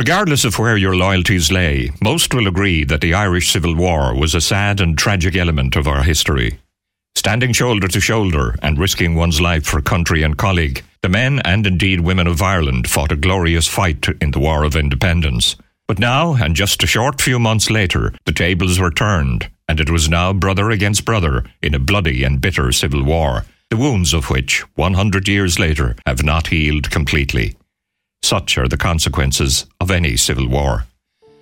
Regardless of where your loyalties lay, most will agree that the Irish Civil War was a sad and tragic element of our history. Standing shoulder to shoulder and risking one's life for country and colleague, the men and indeed women of Ireland fought a glorious fight in the War of Independence. But now, and just a short few months later, the tables were turned, and it was now brother against brother in a bloody and bitter civil war, the wounds of which, 100 years later, have not healed completely. Such are the consequences of any civil war.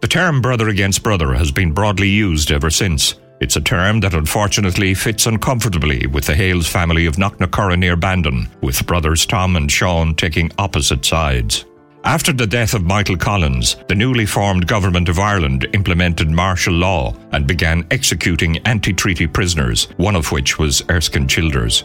The term brother against brother has been broadly used ever since. It's a term that unfortunately fits uncomfortably with the Hales family of Knocknacarra near Bandon, with brothers Tom and Sean taking opposite sides. After the death of Michael Collins, the newly formed Government of Ireland implemented martial law and began executing anti treaty prisoners, one of which was Erskine Childers.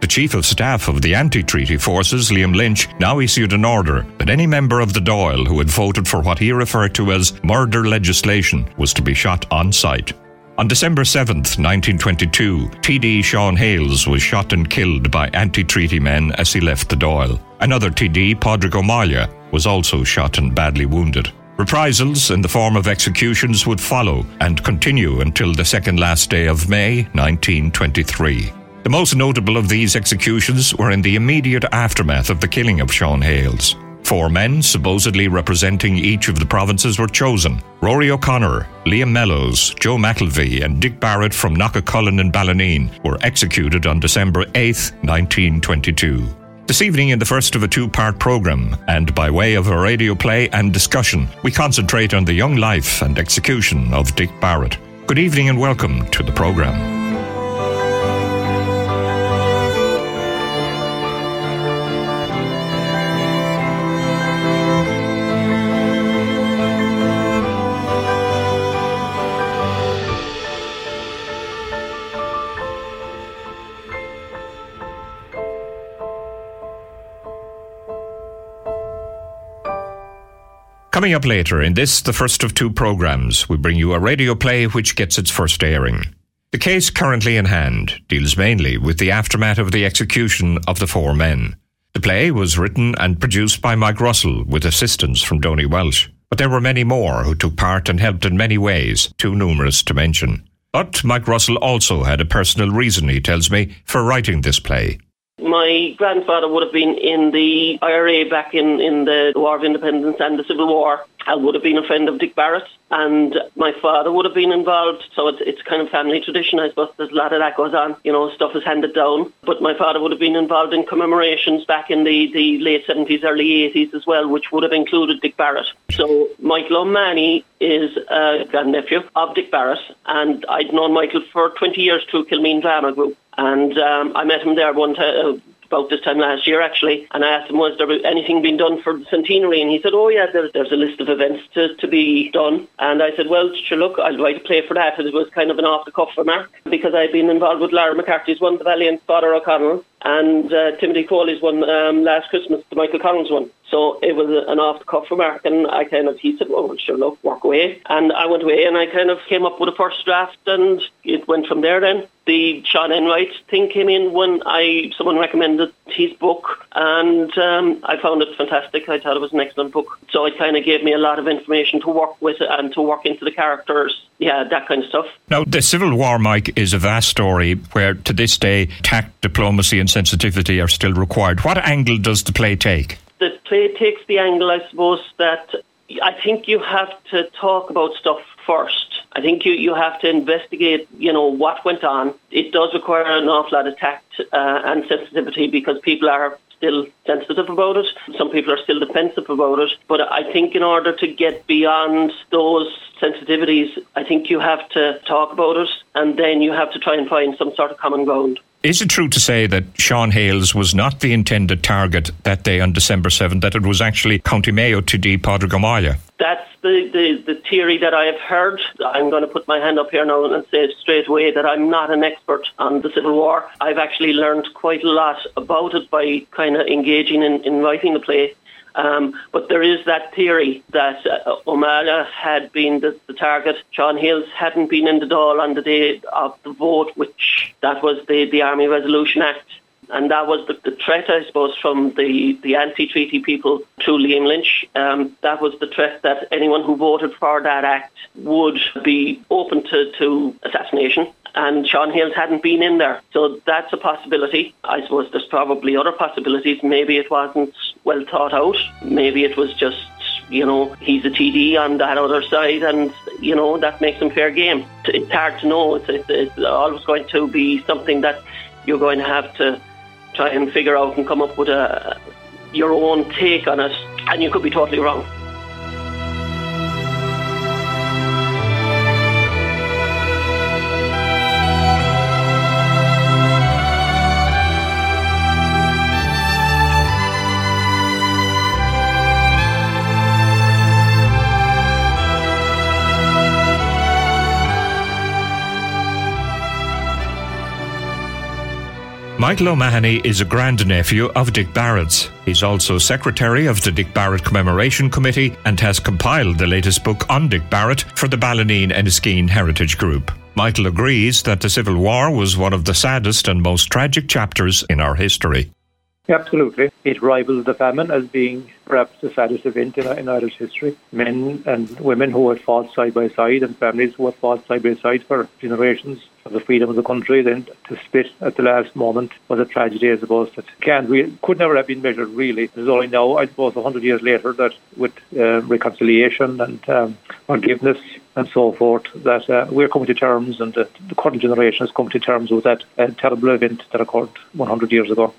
The Chief of Staff of the anti treaty forces, Liam Lynch, now issued an order that any member of the Dáil who had voted for what he referred to as murder legislation was to be shot on sight. On December 7, 1922, TD Sean Hales was shot and killed by anti treaty men as he left the Dáil. Another TD, Padraig O'Malley, was also shot and badly wounded. Reprisals in the form of executions would follow and continue until the second last day of May 1923. The most notable of these executions were in the immediate aftermath of the killing of Sean Hales. Four men, supposedly representing each of the provinces, were chosen. Rory O'Connor, Liam Mellows, Joe McKelvey, and Dick Barrett from Knockacullen and Ballineen were executed on December 8, 1922. This evening, in the first of a two part programme, and by way of a radio play and discussion, we concentrate on the young life and execution of Dick Barrett. Good evening and welcome to the programme. Coming up later, in this, the first of two programs, we bring you a radio play which gets its first airing. The case currently in hand deals mainly with the aftermath of the execution of the four men. The play was written and produced by Mike Russell with assistance from Donny Welsh, but there were many more who took part and helped in many ways, too numerous to mention. But Mike Russell also had a personal reason, he tells me, for writing this play. My grandfather would have been in the IRA back in, in the War of Independence and the Civil War. I would have been a friend of Dick Barrett, and my father would have been involved. So it's, it's kind of family tradition, I suppose. There's a lot of that goes on. You know, stuff is handed down. But my father would have been involved in commemorations back in the, the late 70s, early 80s as well, which would have included Dick Barrett. So Michael O'Mahony is a grandnephew of Dick Barrett, and I'd known Michael for 20 years through Kilmeen Drama Group. And um, I met him there one time, uh, about this time last year actually, and I asked him was there anything being done for the centenary, and he said, oh yeah, there's, there's a list of events to, to be done, and I said, well, sure, look, I'll write a play for that, and it was kind of an off the cuff remark because I'd been involved with Lara McCarthy's one, The Valiant Father O'Connell, and uh, Timothy Coley's one um, last Christmas, the Michael Collins one. So it was an off the cuff remark, and I kind of, he said, well, sure, look, walk away. And I went away and I kind of came up with a first draft, and it went from there then. The Sean Enright thing came in when I someone recommended his book, and um, I found it fantastic. I thought it was an excellent book. So it kind of gave me a lot of information to work with and to work into the characters. Yeah, that kind of stuff. Now, the Civil War, Mike, is a vast story where to this day tact, diplomacy, and sensitivity are still required. What angle does the play take? the play takes the angle, I suppose, that I think you have to talk about stuff first. I think you, you have to investigate, you know, what went on. It does require an awful lot of tact uh, and sensitivity because people are still sensitive about it. Some people are still defensive about it. But I think in order to get beyond those sensitivities, I think you have to talk about it and then you have to try and find some sort of common ground. Is it true to say that Sean Hales was not the intended target that day on December 7th, that it was actually County Mayo TD Padraig O'Malley? That's the, the, the theory that I have heard. I'm going to put my hand up here now and say straight away that I'm not an expert on the Civil War. I've actually learned quite a lot about it by kind of engaging in, in writing the play. Um, but there is that theory that uh, O'Malley had been the, the, target. John Hales hadn't been in the Dáil on the day of the vote, which that was the, the Army Resolution Act. And that was the, the threat, I suppose, from the, the anti-treaty people through Liam Lynch. Um, that was the threat that anyone who voted for that act would be open to, to assassination and Sean Hales hadn't been in there. So that's a possibility. I suppose there's probably other possibilities. Maybe it wasn't well thought out. Maybe it was just you know, he's a TD on that other side, and you know that makes him fair game. It's hard to know. It's, it's, it's always going to be something that you're going to have to try and figure out and come up with a your own take on it, and you could be totally wrong. Michael O'Mahony is a grandnephew of Dick Barrett's. He's also secretary of the Dick Barrett Commemoration Committee and has compiled the latest book on Dick Barrett for the Ballineen Enniskeane Heritage Group. Michael agrees that the Civil War was one of the saddest and most tragic chapters in our history. Absolutely. It rivals the famine as being perhaps the saddest event in, in Irish history. Men and women who had fought side by side and families who had fought side by side for generations for the freedom of the country, then to split at the last moment was a tragedy, I suppose, that can't re- could never have been measured, really. It's only now, I suppose, 100 years later, that with uh, reconciliation and um, forgiveness and so forth, that uh, we're coming to terms and the current generation is coming to terms with that uh, terrible event that occurred 100 years ago.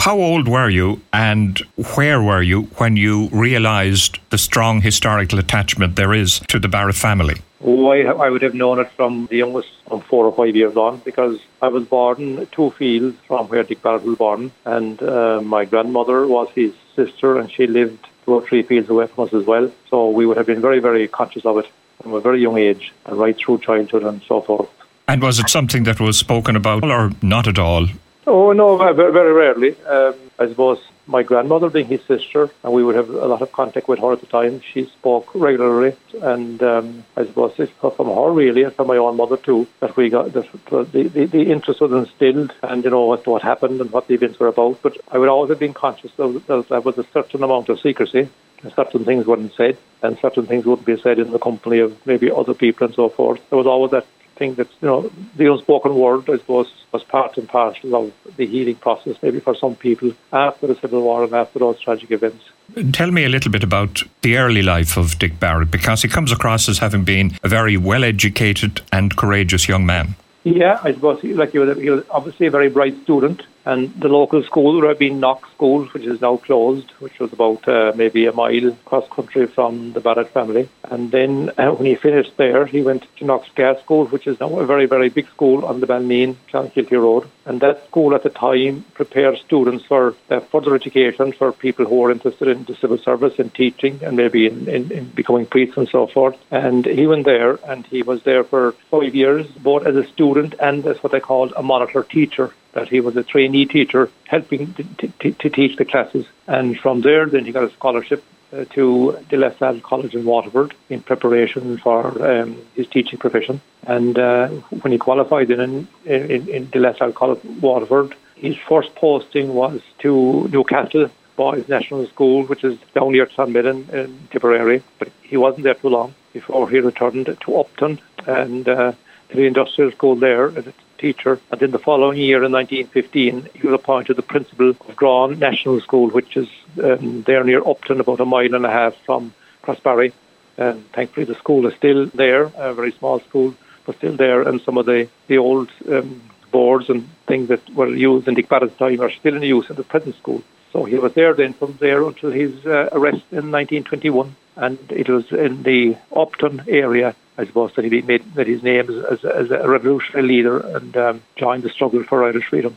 How old were you and where were you when you realised the strong historical attachment there is to the Barrett family? Oh, I, I would have known it from the youngest, from four or five years on, because I was born two fields from where Dick Barrett was born, and uh, my grandmother was his sister, and she lived two or three fields away from us as well. So we would have been very, very conscious of it from a very young age, and right through childhood and so forth. And was it something that was spoken about, or not at all? Oh no, very, rarely. Um, I suppose my grandmother being his sister, and we would have a lot of contact with her at the time. She spoke regularly, and um, I suppose it's from her really, and from my own mother too, that we got the, the, the interest was instilled, and you know what what happened and what the events were about. But I would always have been conscious that there was a certain amount of secrecy. Certain things weren't said, and certain things wouldn't be said in the company of maybe other people and so forth. There was always that thing that you know the unspoken word, I suppose, was part and parcel of the healing process, maybe for some people after the Civil War and after those tragic events. Tell me a little bit about the early life of Dick Barrett, because he comes across as having been a very well-educated and courageous young man. Yeah, I suppose like he was, he was obviously a very bright student, and the local school would have been Knock School, which is now closed, which was about uh, maybe a mile cross country from the Barrett family. And then uh, when he finished there, he went to Knock's Gas School, which is now a very, very big school on the Ballineen, Clonakilty Road. And that school at the time prepared students for uh, further education for people who were interested in the civil service and teaching and maybe in, in, in becoming priests and so forth. And he went there and he was there for five years, both as a student and as what they called a monitor teacher that he was a trainee teacher helping to, to, to teach the classes. And from there, then he got a scholarship uh, to De La Salle College in Waterford in preparation for um, his teaching profession. And uh, when he qualified in, in, in De La Salle College, Waterford, his first posting was to Newcastle Boys National School, which is down near Clonmillan in Tipperary. But he wasn't there too long before he returned to Upton and uh, to the industrial school there a teacher. And in the following year, in 1915, he was appointed the principal of Grawn National School, which is um, there near Upton, about a mile and a half from Crossbarry. And thankfully, the school is still there, a very small school, but still there. And some of the, the old um, boards and things that were used in Dick Barrett's time are still in use in the present school. So he was there then from there until his uh, arrest in 1921. And it was in the Upton area I suppose that he made that his name as, as, as a revolutionary leader and um, joined the struggle for Irish freedom.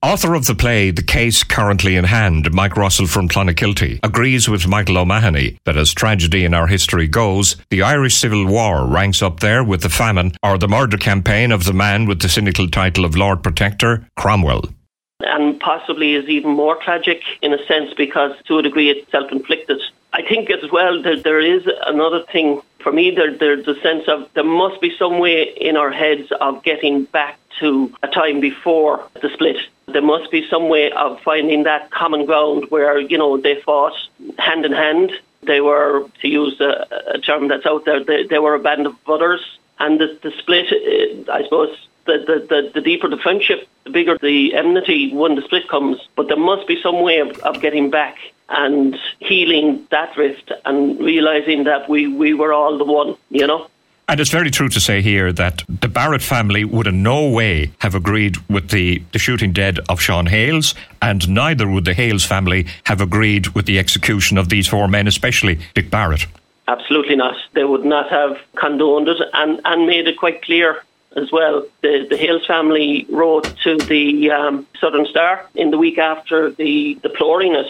Author of the play The Case Currently in Hand, Mike Russell from Clonakilty, agrees with Michael O'Mahony that as tragedy in our history goes, the Irish Civil War ranks up there with the famine or the murder campaign of the man with the cynical title of Lord Protector, Cromwell and possibly is even more tragic in a sense because to a degree it's self-inflicted. I think as well that there is another thing for me, there, there's a sense of there must be some way in our heads of getting back to a time before the split. there must be some way of finding that common ground where, you know, they fought hand in hand. They were, to use a, a term that's out there, they, they, were a band of brothers. And the, the split, uh, I suppose, the, the, the, the, deeper the friendship, the bigger the enmity when the split comes. But there must be some way of, of getting back and healing that rift and realizing that we, we were all the one, you know? And it's very true to say here that the Barrett family would in no way have agreed with the, the shooting dead of Sean Hales, and neither would the Hales family have agreed with the execution of these four men, especially Dick Barrett. Absolutely not. They would not have condoned it and, and made it quite clear as well. The, the Hales family wrote to the um, Southern Star in the week after the deploring it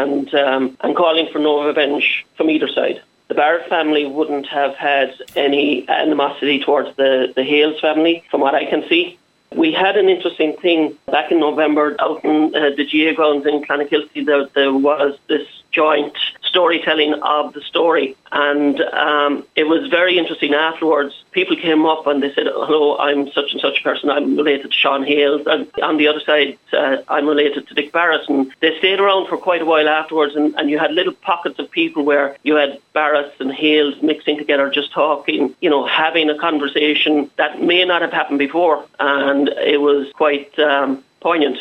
and, um, and calling for no revenge from either side the Barrett family wouldn't have had any animosity towards the, the Hales family, from what I can see. We had an interesting thing back in November out in uh, the GAA grounds in Clonakilty. There, there was this joint storytelling of the story. And um, it was very interesting afterwards. People came up and they said, Hello, I'm such and such a person. I'm related to Sean Hales. And on the other side, uh, I'm related to Dick Barrett. And they stayed around for quite a while afterwards. And, and you had little pockets of people where you had Barrett and Hales mixing together, just talking, you know, having a conversation that may not have happened before. And it was quite um, poignant.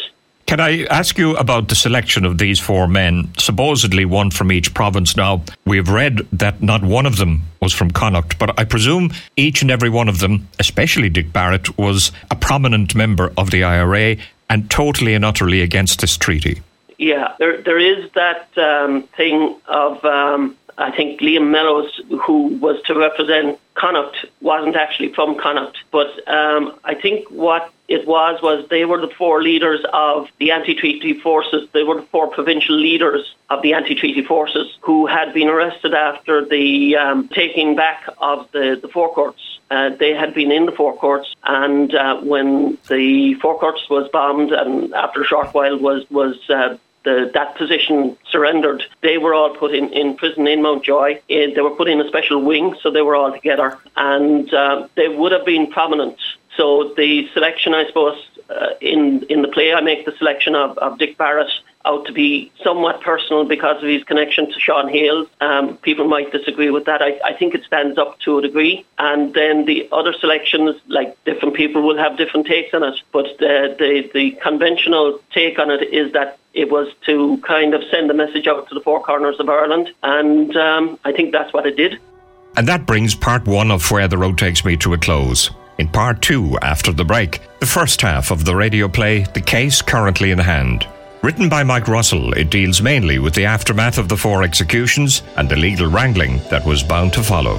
Can I ask you about the selection of these four men, supposedly one from each province? Now, we've read that not one of them was from Connacht, but I presume each and every one of them, especially Dick Barrett, was a prominent member of the IRA and totally and utterly against this treaty. Yeah, there, there is that um, thing of um, I think Liam Mellows, who was to represent Connacht, wasn't actually from Connacht. But um, I think what it was was they were the four leaders of the anti-treaty forces. They were the four provincial leaders of the anti-treaty forces who had been arrested after the um, taking back of the, the Four Courts. Uh, they had been in the Four Courts, and uh, when the Four Courts was bombed, and after a short while was was uh, the, that position surrendered, they were all put in, in prison in Mountjoy. Eh, they were put in a special wing, so they were all together, and uh, they would have been prominent. So the selection, I suppose, uh, in in the play, I make the selection of, of Dick Barrett out to be somewhat personal because of his connection to Sean Hales. Um, people might disagree with that. I, I, think it stands up to a degree. And then the other selections, like different people will have different takes on it. But the, the, the conventional take on it is that it was to kind of send a message out to the four corners of Ireland. And um, I think that's what it did. And that brings part one of Where the Road Takes Me to a close. In part two, after the break, the first half of the radio play, The Case Currently in Hand. Written by Mike Russell, it deals mainly with the aftermath of the four executions and the legal wrangling that was bound to follow.